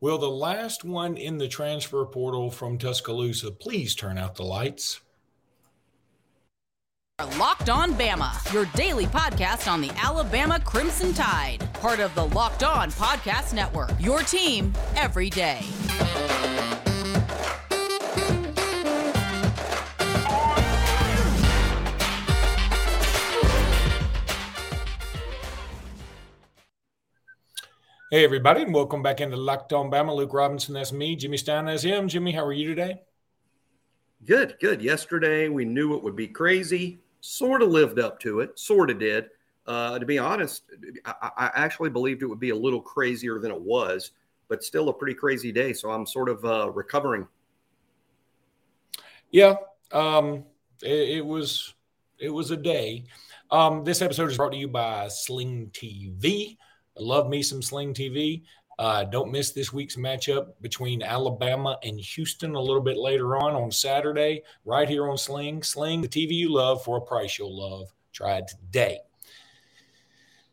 Will the last one in the transfer portal from Tuscaloosa please turn out the lights? Locked On Bama, your daily podcast on the Alabama Crimson Tide, part of the Locked On Podcast Network. Your team every day. Hey, everybody, and welcome back into Locked On Bama. Luke Robinson, that's me. Jimmy Stein, that's him. Jimmy, how are you today? Good, good. Yesterday, we knew it would be crazy. Sort of lived up to it. Sort of did. Uh, to be honest, I, I, actually believed it would be a little crazier than it was, but still a pretty crazy day. So I'm sort of uh, recovering. Yeah, um, it, it, was it was a day. Um, this episode is brought to you by Sling TV. Love me some Sling TV. Uh, don't miss this week's matchup between Alabama and Houston a little bit later on on Saturday, right here on Sling. Sling, the TV you love for a price you'll love. Try it today.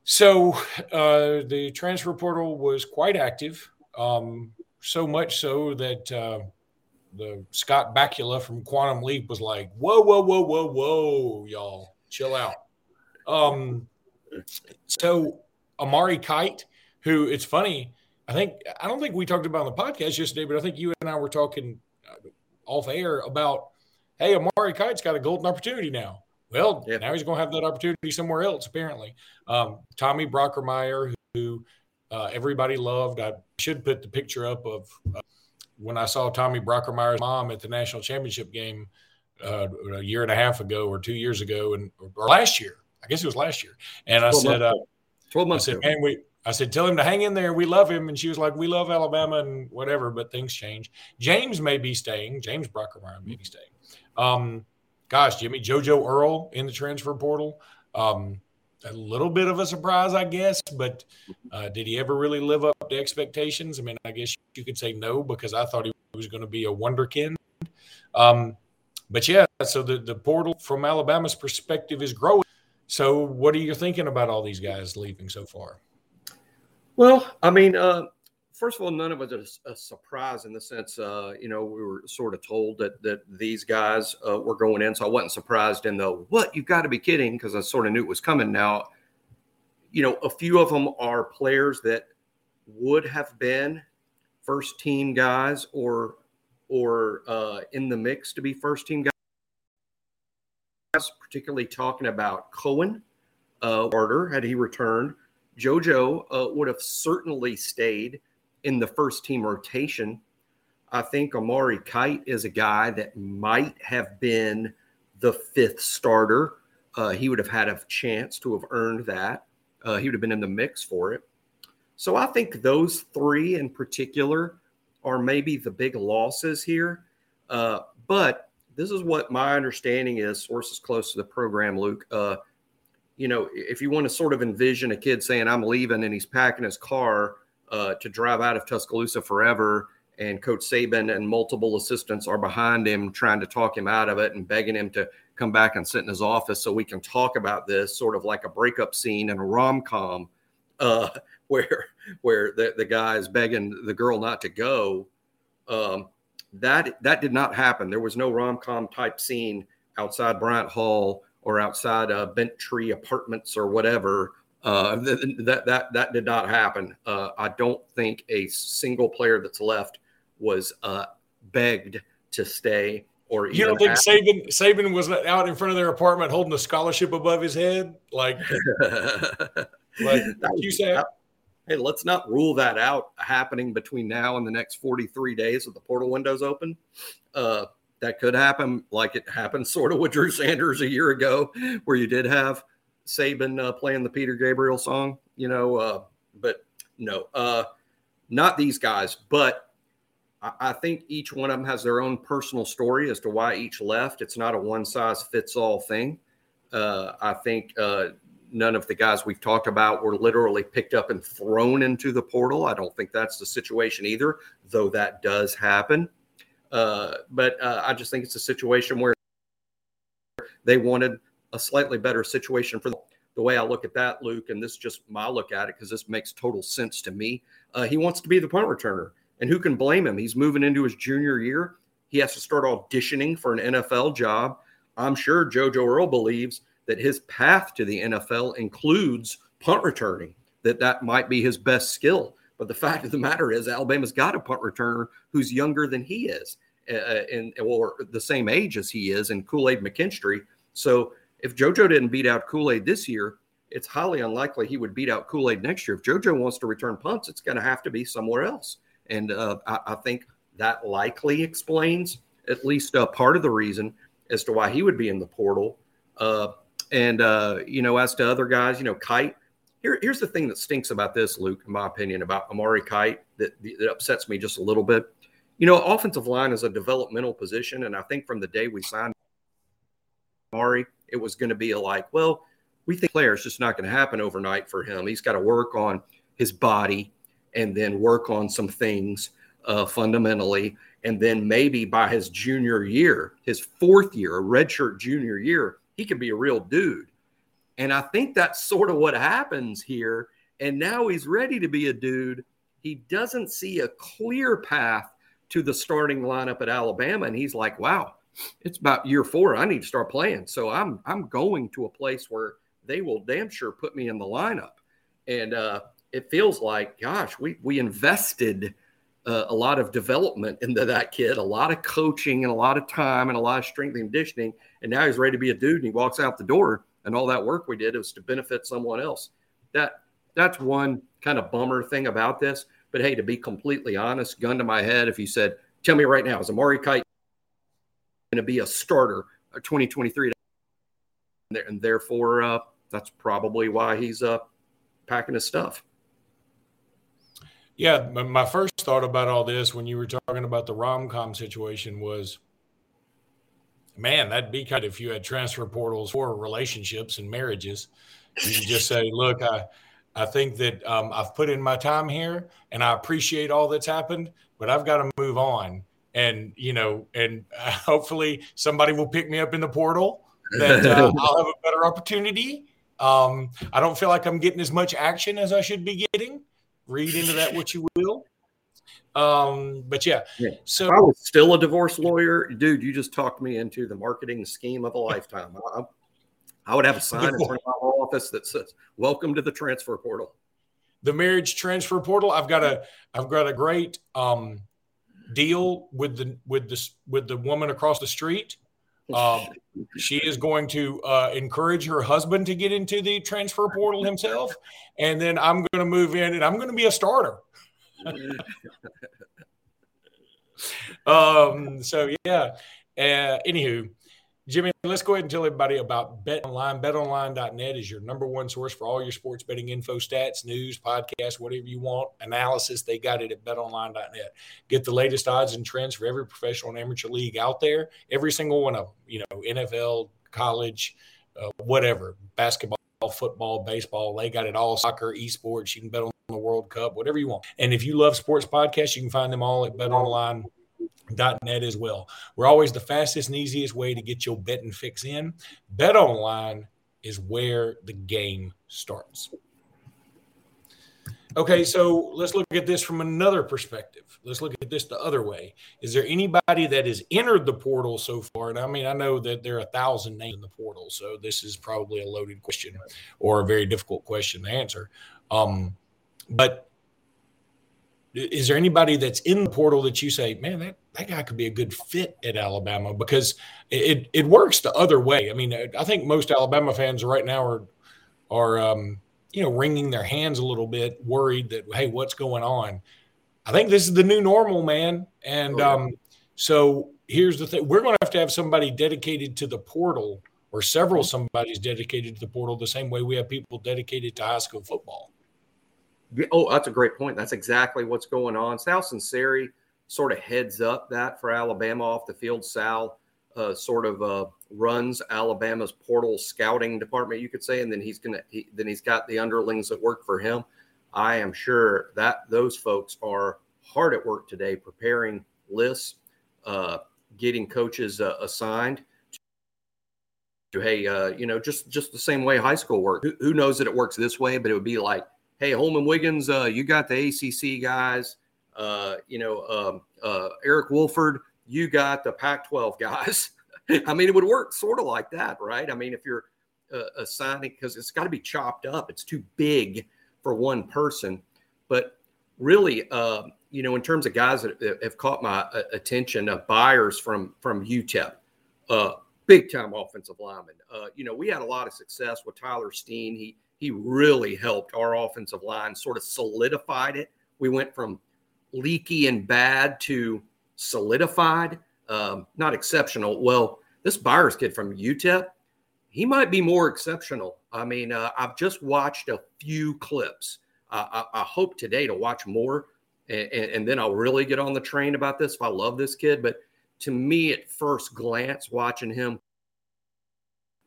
So uh, the transfer portal was quite active, um, so much so that uh, the Scott Bakula from Quantum Leap was like, "Whoa, whoa, whoa, whoa, whoa, y'all, chill out." Um, so Amari Kight, who it's funny. I think I don't think we talked about on the podcast yesterday, but I think you and I were talking uh, off air about, hey, Amari Kight's got a golden opportunity now. Well, yeah. now he's going to have that opportunity somewhere else. Apparently, um, Tommy Brockermeyer, who uh, everybody loved. I should put the picture up of uh, when I saw Tommy Brockermeyer's mom at the national championship game uh, a year and a half ago, or two years ago, and or last year. I guess it was last year. And I said, uh, 12 months I said, man, we, I said, tell him to hang in there. We love him. And she was like, we love Alabama and whatever, but things change. James may be staying. James Brockermeyer may be staying. Um, gosh, Jimmy, JoJo Earle in the transfer portal. Um, a little bit of a surprise, I guess, but uh, did he ever really live up to expectations? I mean, I guess you could say no because I thought he was going to be a wonderkind. Um, but yeah, so the, the portal from Alabama's perspective is growing. So, what are you thinking about all these guys leaving so far? Well, I mean, uh, first of all, none of it is a surprise in the sense, uh, you know, we were sort of told that that these guys uh, were going in, so I wasn't surprised in the what you've got to be kidding because I sort of knew it was coming. Now, you know, a few of them are players that would have been first team guys or or uh, in the mix to be first team guys particularly talking about Cohen, uh, Carter, had he returned. JoJo uh, would have certainly stayed in the first team rotation. I think Amari Kight is a guy that might have been the fifth starter. Uh, he would have had a chance to have earned that. Uh, he would have been in the mix for it. So I think those three in particular are maybe the big losses here. Uh, but this is what my understanding is. Sources close to the program, Luke. Uh, you know, if you want to sort of envision a kid saying, "I'm leaving," and he's packing his car uh, to drive out of Tuscaloosa forever, and Coach Saban and multiple assistants are behind him trying to talk him out of it and begging him to come back and sit in his office so we can talk about this, sort of like a breakup scene in a rom com, uh, where where the, the guy is begging the girl not to go. Um, that that did not happen. There was no rom com type scene outside Bryant Hall or outside uh, Bent Tree Apartments or whatever. Uh, that that that did not happen. Uh, I don't think a single player that's left was uh, begged to stay. Or you don't think Saban Saban was out in front of their apartment holding a scholarship above his head, like like you said? Hey, let's not rule that out happening between now and the next 43 days with the portal windows open. Uh, that could happen, like it happened sort of with Drew Sanders a year ago, where you did have Saban uh, playing the Peter Gabriel song, you know. Uh, but no, uh, not these guys. But I, I think each one of them has their own personal story as to why each left. It's not a one size fits all thing. Uh, I think uh, none of the guys we've talked about were literally picked up and thrown into the portal. I don't think that's the situation either, though that does happen. Uh, but uh, I just think it's a situation where they wanted a slightly better situation for the, the way I look at that, Luke. And this is just my look at it because this makes total sense to me. Uh, he wants to be the punt returner. And who can blame him? He's moving into his junior year. He has to start auditioning for an NFL job. I'm sure JoJo Earle believes that his path to the NFL includes punt returning, that that might be his best skill. But the fact of the matter is, Alabama's got a punt returner who's younger than he is, uh, and or the same age as he is, and Kool Aid McKinstry. So if JoJo didn't beat out Kool Aid this year, it's highly unlikely he would beat out Kool Aid next year. If JoJo wants to return punts, it's going to have to be somewhere else. And uh, I, I, think that likely explains at least uh, part of the reason as to why he would be in the portal. Uh, and, uh, you know, as to other guys, you know, Kight, here, here's the thing that stinks about this, Luke, in my opinion, about Amari Kight that, that upsets me just a little bit. You know, offensive line is a developmental position. And I think from the day we signed Amari, it was going to be a like, well, we think player is just not going to happen overnight for him. He's got to work on his body and then work on some things uh, fundamentally. And then maybe by his junior year, his fourth year, a redshirt junior year, he could be a real dude. And I think that's sort of what happens here. And now he's ready to be a dude. He doesn't see a clear path to the starting lineup at Alabama. And he's like, wow, it's about year four. I need to start playing. So I'm I'm going to a place where they will damn sure put me in the lineup. And uh, it feels like, gosh, we we invested uh, a lot of development into that kid, a lot of coaching and a lot of time and a lot of strength and conditioning. And now he's ready to be a dude and he walks out the door and all that work we did was to benefit someone else. That that's one kind of bummer thing about this. But hey, to be completely honest, gun to my head, if you said, tell me right now, is Amari Kight going to be a starter 2023? And therefore, uh, that's probably why he's uh, packing his stuff. Yeah, my first thought about all this when you were talking about the rom com situation was, man, that'd be kind of if you had transfer portals for relationships and marriages. You just say, look, I, I think that um, I've put in my time here, and I appreciate all that's happened, but I've got to move on. And you know, and uh, hopefully somebody will pick me up in the portal that uh, I'll have a better opportunity. Um, I don't feel like I'm getting as much action as I should be getting read into that what you will. Um, but yeah, yeah. so I was still a divorce lawyer, dude. You just talked me into the marketing scheme of a lifetime. I, I would have a sign in front of my office that says "Welcome to the transfer portal." The marriage transfer portal. I've got a I've got a great um, deal with the with the with the woman across the street. Um, she is going to uh, encourage her husband to get into the transfer portal himself, and then I'm going to move in and I'm going to be a starter. um, so yeah. Uh, anywho, Jimmy, let's go ahead and tell everybody about Bet Online. BetOnline.net is your number one source for all your sports betting info, stats, news, podcasts, whatever you want, analysis. They got it at BetOnline.net. Get the latest odds and trends for every professional and amateur league out there. Every single one of them. You know, NFL, college, uh, whatever, basketball, football, baseball. They got it all. Soccer, esports. You can bet on the World Cup, whatever you want. And if you love sports podcasts, you can find them all at betonline.net as well. We're always the fastest and easiest way to get your bet and fix in. Bet online is where the game starts. Okay, so let's look at this from another perspective. Let's look at this the other way. Is there anybody that has entered the portal so far? And I mean, I know that there are a thousand names in the portal, so this is probably a loaded question or a very difficult question to answer. Um, but is there anybody that's in the portal that you say, man, that, that guy could be a good fit at Alabama? Because it, it works the other way. I mean, I think most Alabama fans right now are, are, um, you know, wringing their hands a little bit, worried that, hey, what's going on? I think this is the new normal, man. And oh, um, so here's the thing we're going to have to have somebody dedicated to the portal or several somebody's dedicated to the portal the same way we have people dedicated to high school football. Oh, that's a great point. That's exactly what's going on. Sal Sunseri sort of heads up that for Alabama off the field. Sal uh, sort of uh, runs Alabama's portal scouting department, you could say, and then he's gonna he, then he's got the underlings that work for him. I am sure that those folks are hard at work today, preparing lists, uh, getting coaches uh, assigned. To, hey, uh, you know, just just the same way high school works. Who, who knows that it works this way? But it would be like hey, Holman Wiggins, uh, you got the ACC guys. You know, um, Eric Wolford, you got the Pac 12 guys. I mean, it would work sort of like that, right? I mean, if you're uh, assigning, because it's got to be chopped up, it's too big for one person. But really, uh, you know, in terms of guys that have caught my uh, attention, uh, Byers from from UTEP, uh, big time offensive lineman. Uh, you know, we had a lot of success with Tyler Steen. He he really helped our offensive line, sort of solidified it. We went from leaky and bad to solidified, um, not exceptional. Well, this Byers kid from UTEP, he might be more exceptional. I mean, uh, I've just watched a few clips. Uh, I, I, hope today to watch more, and, and, then I'll really get on the train about this if I love this kid. But to me, at first glance, watching him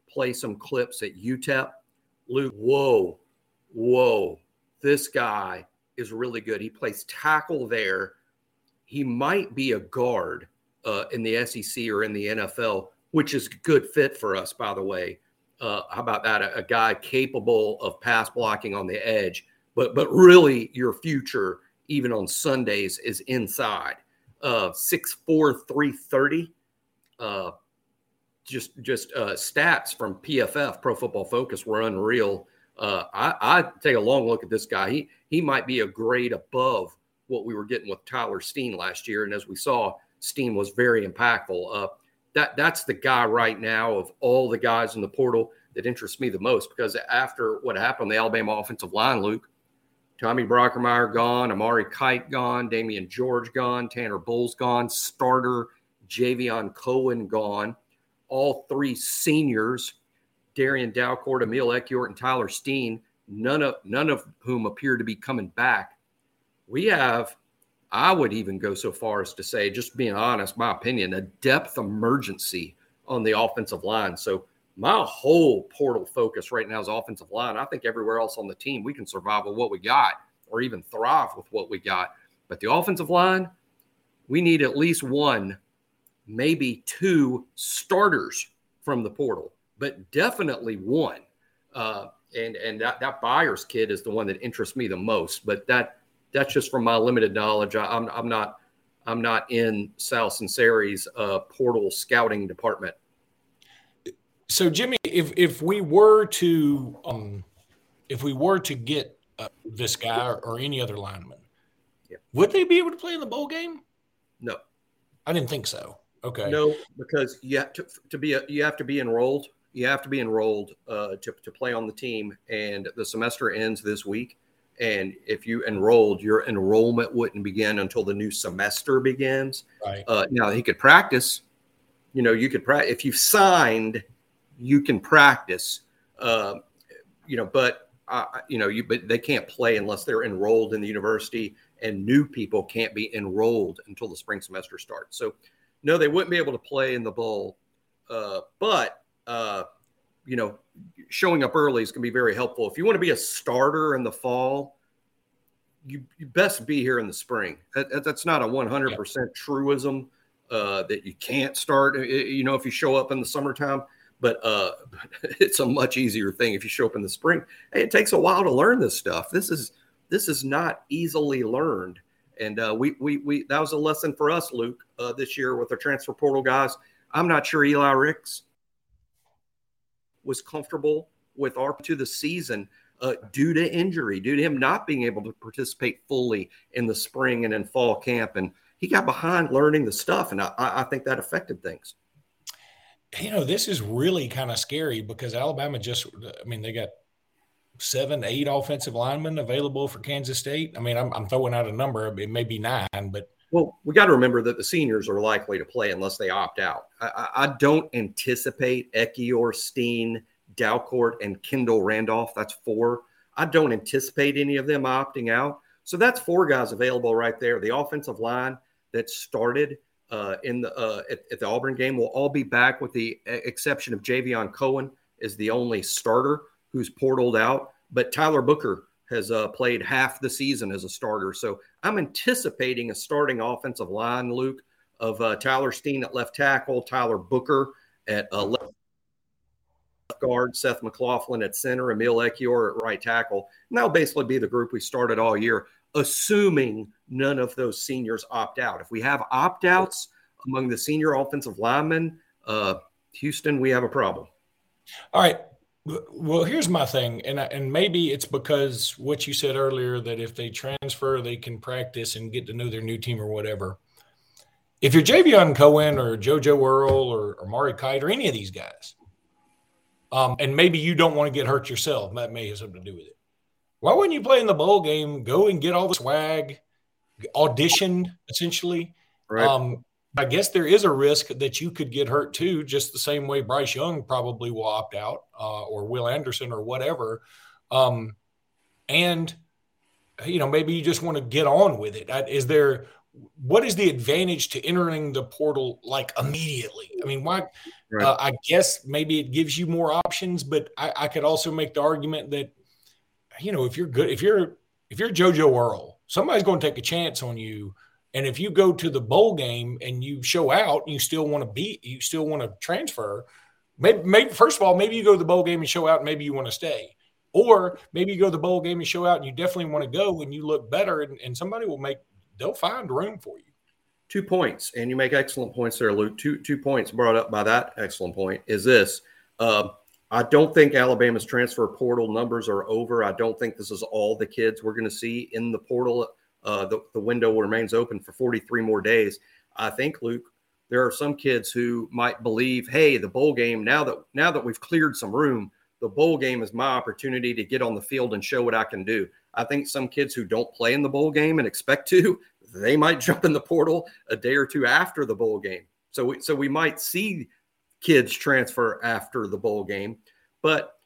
play some clips at UTEP, Luke, whoa, whoa, this guy is really good. He plays tackle there. He might be a guard uh, in the SEC or in the NFL, which is a good fit for us, by the way. Uh, how about that? A, a, guy capable of pass blocking on the edge, but but really your future, even on Sundays, is inside. Uh, six four three thirty. Uh, just just uh, stats from PFF, Pro Football Focus, were unreal. Uh, I, I take a long look at this guy. He he might be a grade above what we were getting with Tyler Steen last year, and as we saw, Steen was very impactful. Uh, that that's the guy right now of all the guys in the portal that interests me the most because after what happened the Alabama offensive line, Luke, Tommy Brockermeyer gone, Amari Kight gone, Damieon George gone, Tanner Bowles gone, starter Javion Cohen gone, all three seniors Darian Dalcourt, Emil Ekiyor, and Tyler Steen, none of none of whom appear to be coming back. We have, I would even go so far as to say, just being honest, my opinion, a depth emergency on the offensive line. So my whole portal focus right now is offensive line. I think everywhere else on the team we can survive with what we got or even thrive with what we got. But the offensive line, we need at least one, maybe two starters from the portal but definitely one. Uh, and and that, that Byers kid is the one that interests me the most. But that that's just from my limited knowledge. I, am I'm, I'm not I'm not in Sal Sunseri's uh, portal scouting department. So Jimmy, if if we were to um, if we were to get uh, this guy or, or, any other lineman, yeah. would they be able to play in the bowl game? No, I didn't think so. Okay, no, because you have to to be a, you have to be enrolled you have to be enrolled uh, to, to play on the team, and the semester ends this week. And if you enrolled, your enrollment wouldn't begin until the new semester begins. Right. Uh, now he could practice. You know, you could practice if you've signed, you can practice. Uh, you know, but uh, you know, you but they can't play unless they're enrolled in the university, and new people can't be enrolled until the spring semester starts. So, no, they wouldn't be able to play in the bowl. Uh, but uh, you know, showing up early is going to be very helpful. If you want to be a starter in the fall, you, you best be here in the spring. That, that's not a 100% truism uh, that you can't start, you know, if you show up in the summertime, but uh, it's a much easier thing if you show up in the spring. Hey, it takes a while to learn this stuff. This is, this is not easily learned. And uh, we, we, we, that was a lesson for us, Luke, uh, this year with our transfer portal guys. I'm not sure Eli Ricks was comfortable with our to the season uh, due to injury, due to him not being able to participate fully in the spring and in fall camp. And he got behind learning the stuff. And I, I think that affected things. You know, this is really kind of scary because Alabama just, I mean, they got seven, eight offensive linemen available for Kansas State. I mean, I'm, I'm throwing out a number, it may be nine, but well, we got to remember that the seniors are likely to play unless they opt out. I, I don't anticipate Ekiyor, Steen, Dalcourt, and Kendall Randolph. That's four. I don't anticipate any of them opting out. So that's four guys available right there. The offensive line that started uh, in the uh, at, at, the Auburn game will all be back, with the exception of Javion Cohen is the only starter who's portaled out. But Tyler Booker has uh, played half the season as a starter. So I'm anticipating a starting offensive line, Luke, of uh, Tyler Steen at left tackle, Tyler Booker at uh, left guard, Seth McLaughlin at center, Emil Ekiyor at right tackle. And that'll basically be the group we started all year. assuming none of those seniors opt out. If we have opt outs among the senior offensive linemen, uh, Houston, we have a problem. All right. Well, here's my thing, and and maybe it's because what you said earlier that if they transfer, they can practice and get to know their new team or whatever. If you're Javion Cohen or JoJo Earle or, or Mari Kight or any of these guys, um, and maybe you don't want to get hurt yourself, that may have something to do with it. Why wouldn't you play in the bowl game? Go and get all the swag, audition essentially. Right. Um, I guess there is a risk that you could get hurt too, just the same way Bryce Young probably will opt out, uh, or Will Anderson, or whatever. Um, and you know, maybe you just want to get on with it. Is there what is the advantage to entering the portal like immediately? I mean, why? Right. Uh, I guess maybe it gives you more options, but I, I, could also make the argument that you know if you're good, if you're if you're JoJo Earle, somebody's going to take a chance on you and if you go to the bowl game and you show out and you still want to beat, you still want to transfer, maybe, maybe first of all, maybe you go to the bowl game and show out and maybe you want to stay. Or maybe you go to the bowl game and show out and you definitely want to go and you look better and, and somebody will make, they'll find room for you. Two points, and you make excellent points there, Luke. Two two points brought up by that excellent point is this. Uh, I don't think Alabama's transfer portal numbers are over. I don't think this is all the kids we're going to see in the portal uh, the, the window remains open for 43 more days. I think, Luke, there are some kids who might believe, hey, the bowl game, now that now that we've cleared some room, the bowl game is my opportunity to get on the field and show what I can do. I think some kids who don't play in the bowl game and expect to, they might jump in the portal a day or two after the bowl game. So we, so we might see kids transfer after the bowl game, but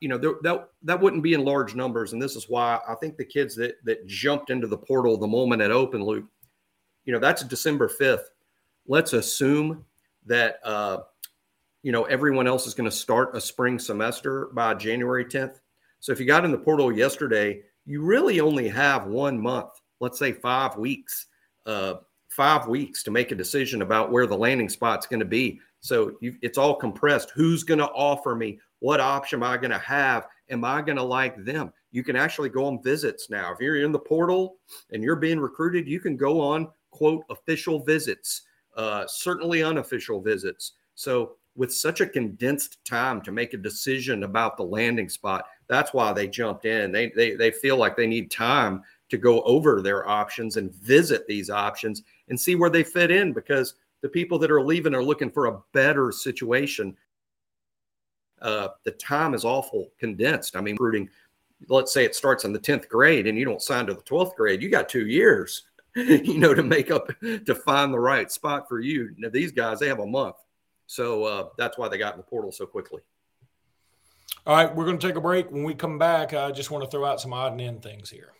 you know, that that wouldn't be in large numbers, and this is why I think the kids that that jumped into the portal the moment it opened, Luke, you know, that's December fifth. Let's assume that uh, you know everyone else is going to start a spring semester by January tenth. So if you got in the portal yesterday, you really only have one month, let's say five weeks, uh, five weeks to make a decision about where the landing spot's going to be. So you, it's all compressed. Who's going to offer me? What option am I going to have? Am I going to like them? You can actually go on visits now. If you're in the portal and you're being recruited, you can go on quote official visits, uh, certainly unofficial visits. So with such a condensed time to make a decision about the landing spot, that's why they jumped in. They they they feel like they need time to go over their options and visit these options and see where they fit in because the people that are leaving are looking for a better situation uh, the time is awful condensed. I mean, recruiting, let's say it starts in the 10th grade and you don't sign to the 12th grade, you got two years, you know, to make up, to find the right spot for you. Now, these guys, they have a month. So uh, that's why they got in the portal so quickly. All right, we're going to take a break. When we come back, I just want to throw out some odd and end things here.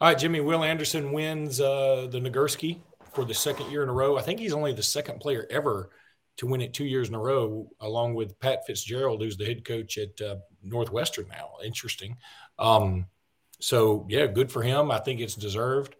All right, Jimmy, Will Anderson wins uh, the Nagurski for the second year in a row. I think he's only the second player ever to win it two years in a row, along with Pat Fitzgerald, who's the head coach at uh, Northwestern now. Interesting. Um, so yeah, good for him. I think it's deserved.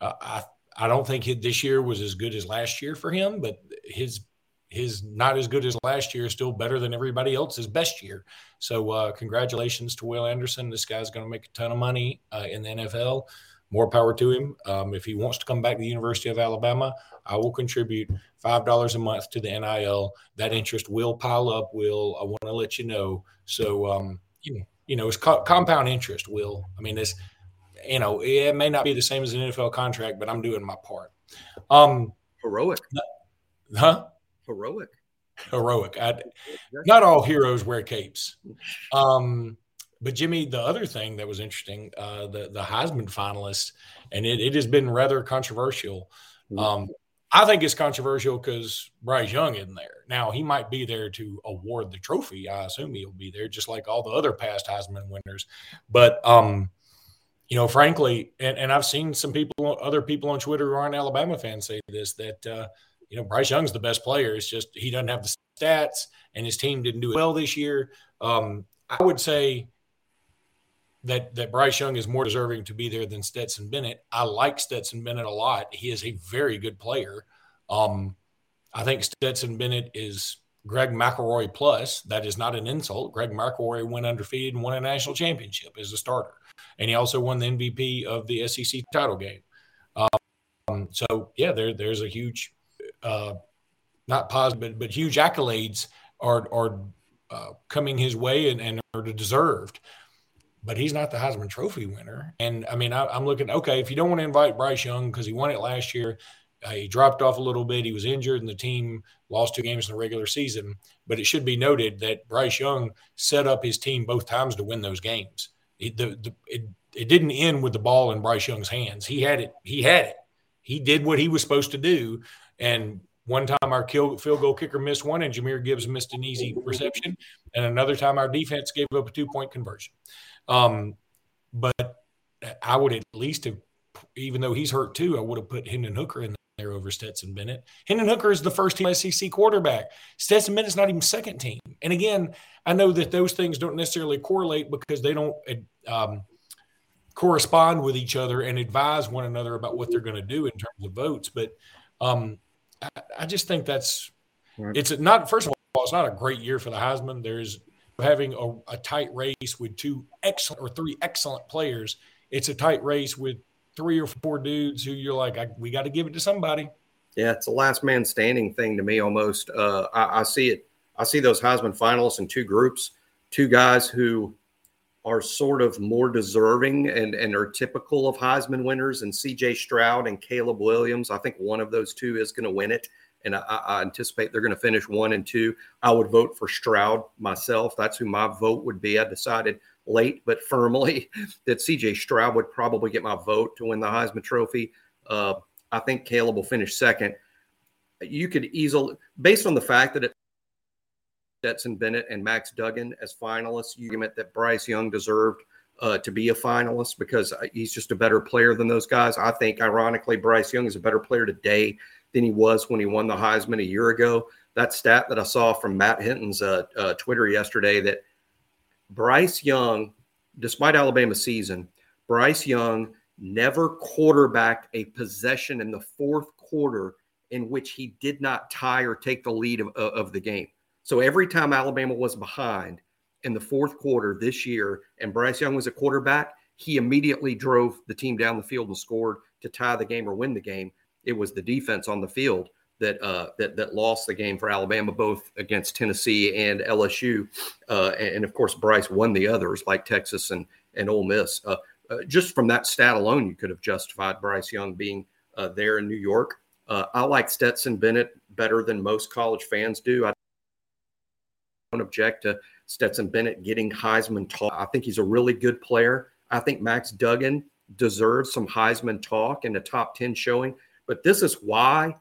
Uh, I I don't think this year was as good as last year for him, but his his not as good as last year is still better than everybody else's best year. So uh, congratulations to Will Anderson. This guy's going to make a ton of money uh, in the NFL more power to him. Um, if he wants to come back to the University of Alabama, I will contribute five dollars a month to the NIL. That interest will pile up. Will I want to let you know? So um, you, you know, it's co- compound interest. Will I mean this? You know, it may not be the same as an NFL contract, but I'm doing my part. Um, Heroic, huh? Heroic, heroic. I, not all heroes wear capes. Um, but Jimmy, the other thing that was interesting, uh, the the Heisman finalists, and it, it has been rather controversial. Mm-hmm. Um, I think it's controversial because Bryce Young isn't there. Now he might be there to award the trophy. I assume he'll be there, just like all the other past Heisman winners. But um, you know, frankly, and, and I've seen some people, other people on Twitter who aren't Alabama fans say this that uh, you know Bryce Young's the best player. It's just he doesn't have the stats, and his team didn't do well this year. Um, I would say that that Bryce Young is more deserving to be there than Stetson Bennett. I like Stetson Bennett a lot. He is a very good player. Um, I think Stetson Bennett is Greg McElroy plus. That is not an insult. Greg McElroy went undefeated and won a national championship as a starter. and he also won the MVP of the SEC title game. Um, so yeah, there there's a huge, uh, not positive, but, but huge accolades are are uh, coming his way and, and are deserved. But he's not the Heisman Trophy winner. And I mean, I, am looking okay. If you don't want to invite Bryce Young because he won it last year, uh, he dropped off a little bit. He was injured, and the team lost two games in the regular season. But it should be noted that Bryce Young set up his team both times to win those games. It, the, the, it, it didn't end with the ball in Bryce Young's hands. He had it. He had it. He did what he was supposed to do. And one time our field goal kicker missed one, and Jahmyr Gibbs missed an easy reception. And another time our defense gave up a two point conversion. Um, but I would at least have, even though he's hurt too, I would have put Hendon Hooker in there over Stetson Bennett. Hendon Hooker is the first team SEC quarterback. Stetson Bennett's not even second team. And again, I know that those things don't necessarily correlate because they don't um, correspond with each other and advise one another about what they're going to do in terms of votes. But um, I, I, just think that's right. it's not. First of all, it's not a great year for the Heisman. There's having a, a tight race with two excellent or three excellent players. It's a tight race with three or four dudes who you're like, we got to give it to somebody. Yeah, it's a last man standing thing to me almost. Uh, I, I, see it. I see those Heisman finalists in two groups, two guys who are sort of more deserving and, and are typical of Heisman winners, and CJ Stroud and Caleb Williams. I think one of those two is going to win it. And I, I anticipate they're going to finish one and two. I would vote for Stroud myself. That's who my vote would be. I decided late but firmly that CJ Stroud would probably get my vote to win the Heisman Trophy. Uh, I think Caleb will finish second. You could easily, based on the fact that it, Stetson Bennett and Max Duggan as finalists, you admit that Bryce Young deserved uh, to be a finalist because uh, he's just a better player than those guys. I think, ironically, Bryce Young is a better player today than he was when he won the Heisman a year ago. That stat that I saw from Matt Hinton's uh, uh Twitter yesterday that Bryce Young, despite Alabama's season, Bryce Young never quarterbacked a possession in the fourth quarter in which he did not tie or take the lead of, of the game. So every time Alabama was behind in the fourth quarter this year and Bryce Young was a quarterback, he immediately drove the team down the field and scored to tie the game or win the game. It was the defense on the field that uh, that that lost the game for Alabama, both against Tennessee and LSU, uh, and, and, of course Bryce won the others like Texas and and Ole Miss. Uh, uh just from that stat alone, you could have justified Bryce Young being uh, there in New York. Uh, I like Stetson Bennett better than most college fans do. I don't object to Stetson Bennett getting Heisman talk. I think he's a really good player. I think Max Duggan deserves some Heisman talk and a top 10 showing. But this is why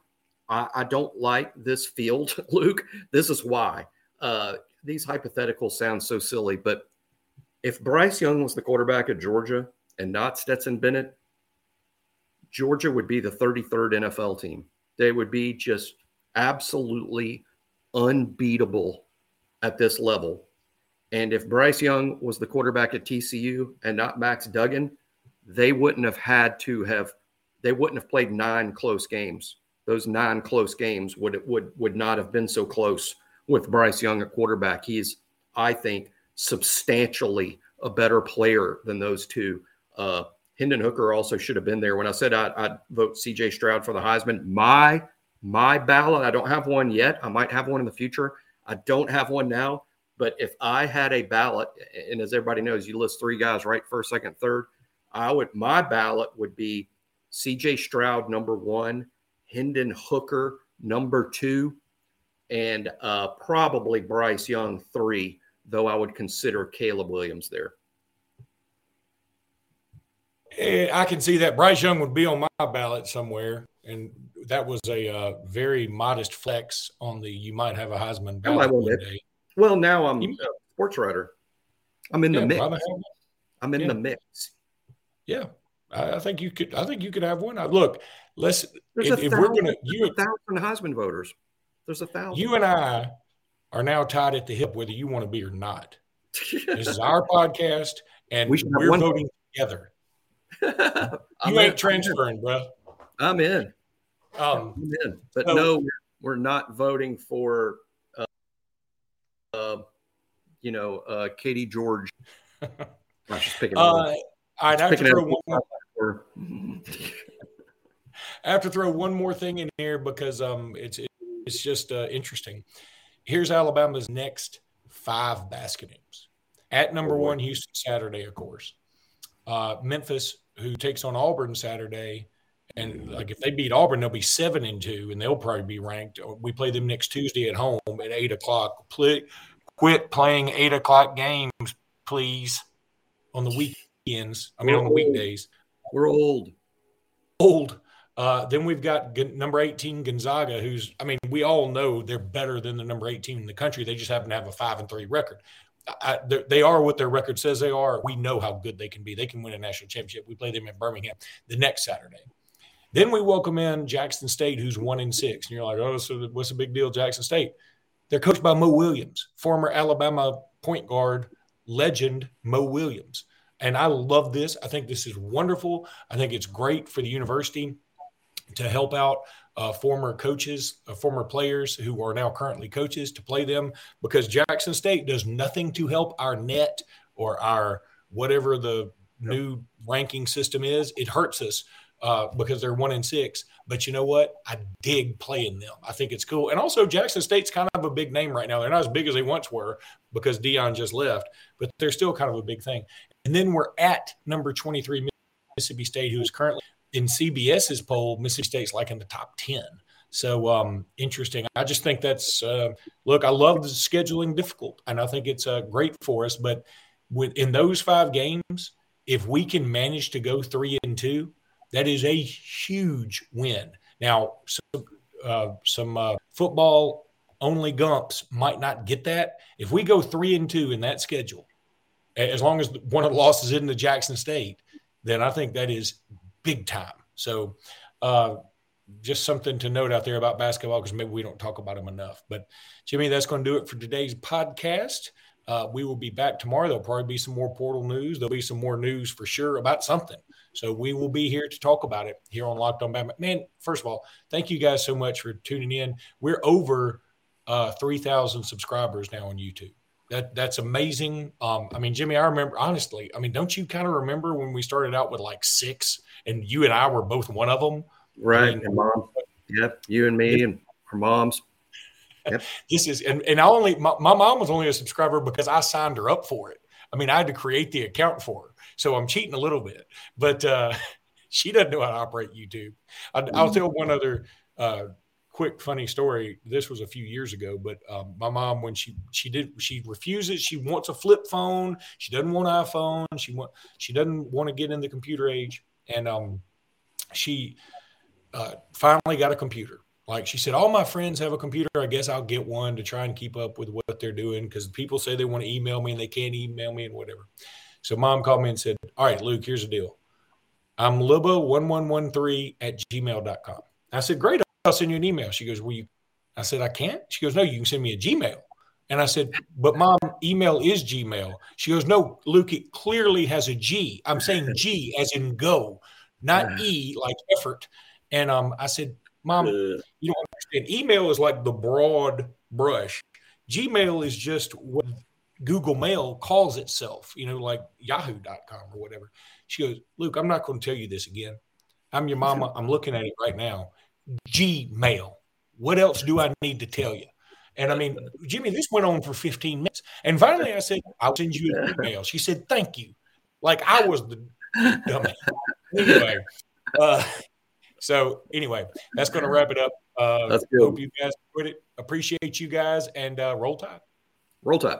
I, I don't like this field, Luke. This is why. Uh, these hypotheticals sound so silly, but if Bryce Young was the quarterback at Georgia and not Stetson Bennett, Georgia would be the 33rd NFL team. They would be just absolutely unbeatable at this level. And if Bryce Young was the quarterback at TCU and not Max Duggan, they wouldn't have had to have they wouldn't have played nine close games those nine close games would would would not have been so close with Bryce Young at quarterback. He's, I think, substantially a better player than those two. Uh, Hendon Hooker also should have been there. When I said I, would vote C.J. Stroud for the Heisman, my my ballot. I don't have one yet. I might have one in the future. I don't have one now. But if I had a ballot, and as everybody knows, you list three guys, right? First, second, third. I would my ballot would be C.J. Stroud number one, Hendon Hooker, number two, and uh, probably Bryce Young, three, though I would consider Caleb Williams there. Eh, I can see that Bryce Young would be on my ballot somewhere, and that was a uh, very modest flex on the you might have a Heisman ballot one day. Well, now I'm a sports writer. I'm in yeah, the mix. I'm in yeah. the mix. Yeah, I, I, think you could. I think you could have one. look, let's There's if, if we we're gonna you a thousand Heisman voters. There's a thousand. You and I are now tied at the hip, whether you want to be or not. this is our podcast, and we are voting vote. together. you ain't in. transferring, bro. I'm in. Um. But so, no, we're not voting for, uh, uh, you know, uh, Katie George. I'm just picking. Uh, All right, I have to throw one more. I have to throw one more thing in here because um, it's it's just uh, interesting. Here's Alabama's next five basket games. At number one, Houston Saturday, of course. Uh, Memphis, who takes on Auburn Saturday, and like if they beat Auburn, they'll be seven and two, and they'll probably be ranked. We play them next Tuesday at home at eight o'clock. Play, quit playing eight o'clock games, please, on the weekends. I mean, We're on the weekdays. We're old. Old. Uh, then we've got number 18 Gonzaga, who's, I mean, we all know they're better than the number 18 in the country. They just happen to have a five and three record. I, they are what their record says they are. We know how good they can be. They can win a national championship. We play them in Birmingham the next Saturday. Then we welcome in Jackson State, who's one in six. And you're like, oh, so what's the big deal, Jackson State? They're coached by Mo Williams, former Alabama point guard legend Mo Williams. And I love this. I think this is wonderful. I think it's great for the university to help out uh, former coaches, uh, former players who are now currently coaches to play them because Jackson State does nothing to help our net or our whatever the new ranking system is. It hurts us uh, because they're one in six. But you know what? I dig playing them. I think it's cool. And also, Jackson State's kind of a big name right now. They're not as big as they once were because Deion just left, but they're still kind of a big thing. And then we're at number 23, Mississippi State, who is currently in CBS's poll, Mississippi State's like in the top 10. So um, interesting. I just think that's uh, look. I love the scheduling difficult, and I think it's uh, great for us. But with, in those five games, if we can manage to go three and two, that is a huge win. Now, some, uh, some uh, football only Gumps might not get that. If we go three and two in that schedule, as long as one of the losses is in the Jackson State, then I think that is big time. So, uh, just something to note out there about basketball because maybe we don't talk about them enough. But Jimmy, that's going to do it for today's podcast. Uh, we will be back tomorrow. There'll probably be some more portal news. There'll be some more news for sure about something. So we will be here to talk about it here on Locked On Bama. Man, first of all, thank you guys so much for tuning in. We're over uh, 3,000 subscribers now on YouTube. That that's amazing. Um, I mean, Jimmy, I remember honestly. I mean, don't you kind of remember when we started out with like six, and you and I were both one of them? Right, I mean, and mom. Yep, you and me and her moms. Yep. this is and, and I only my, my mom was only a subscriber because I signed her up for it. I mean, I had to create the account for her, so I'm cheating a little bit. But uh, she doesn't know how to operate YouTube. I, will tell one other uh, quick funny story. This was a few years ago, but um, my mom, when she she did, she refuses. She wants a flip phone. She doesn't want an iPhone. She want she doesn't want to get in the computer age, and um, she uh, finally got a computer. Like she said, all my friends have a computer. I guess I'll get one to try and keep up with what they're doing because people say they want to email me and they can't email me and whatever. So mom called me and said, All right, Luke, here's the deal. I'm Libba1113 at gmail.com. I said, Great. I'll send you an email. She goes, Will you? I said, I can't. She goes, No, you can send me a Gmail. And I said, But mom, email is Gmail. She goes, No, Luke, it clearly has a G. I'm saying G as in go, not E like effort. And um, I said, Mom, you don't understand. Email is like the broad brush. Gmail is just what Google Mail calls itself, you know, like yahoo.com or whatever. She goes, Luke, I'm not going to tell you this again. I'm your mama. I'm looking at it right now. Gmail. What else do I need to tell you? And I mean, Jimmy, this went on for 15 minutes. And finally, I said, I'll send you an email. She said, Thank you. Like I was the dummy. anyway, uh, so anyway, that's going to wrap it up. Uh, that's good. Hope you guys enjoyed it. Appreciate you guys and uh, roll tide. Roll tide.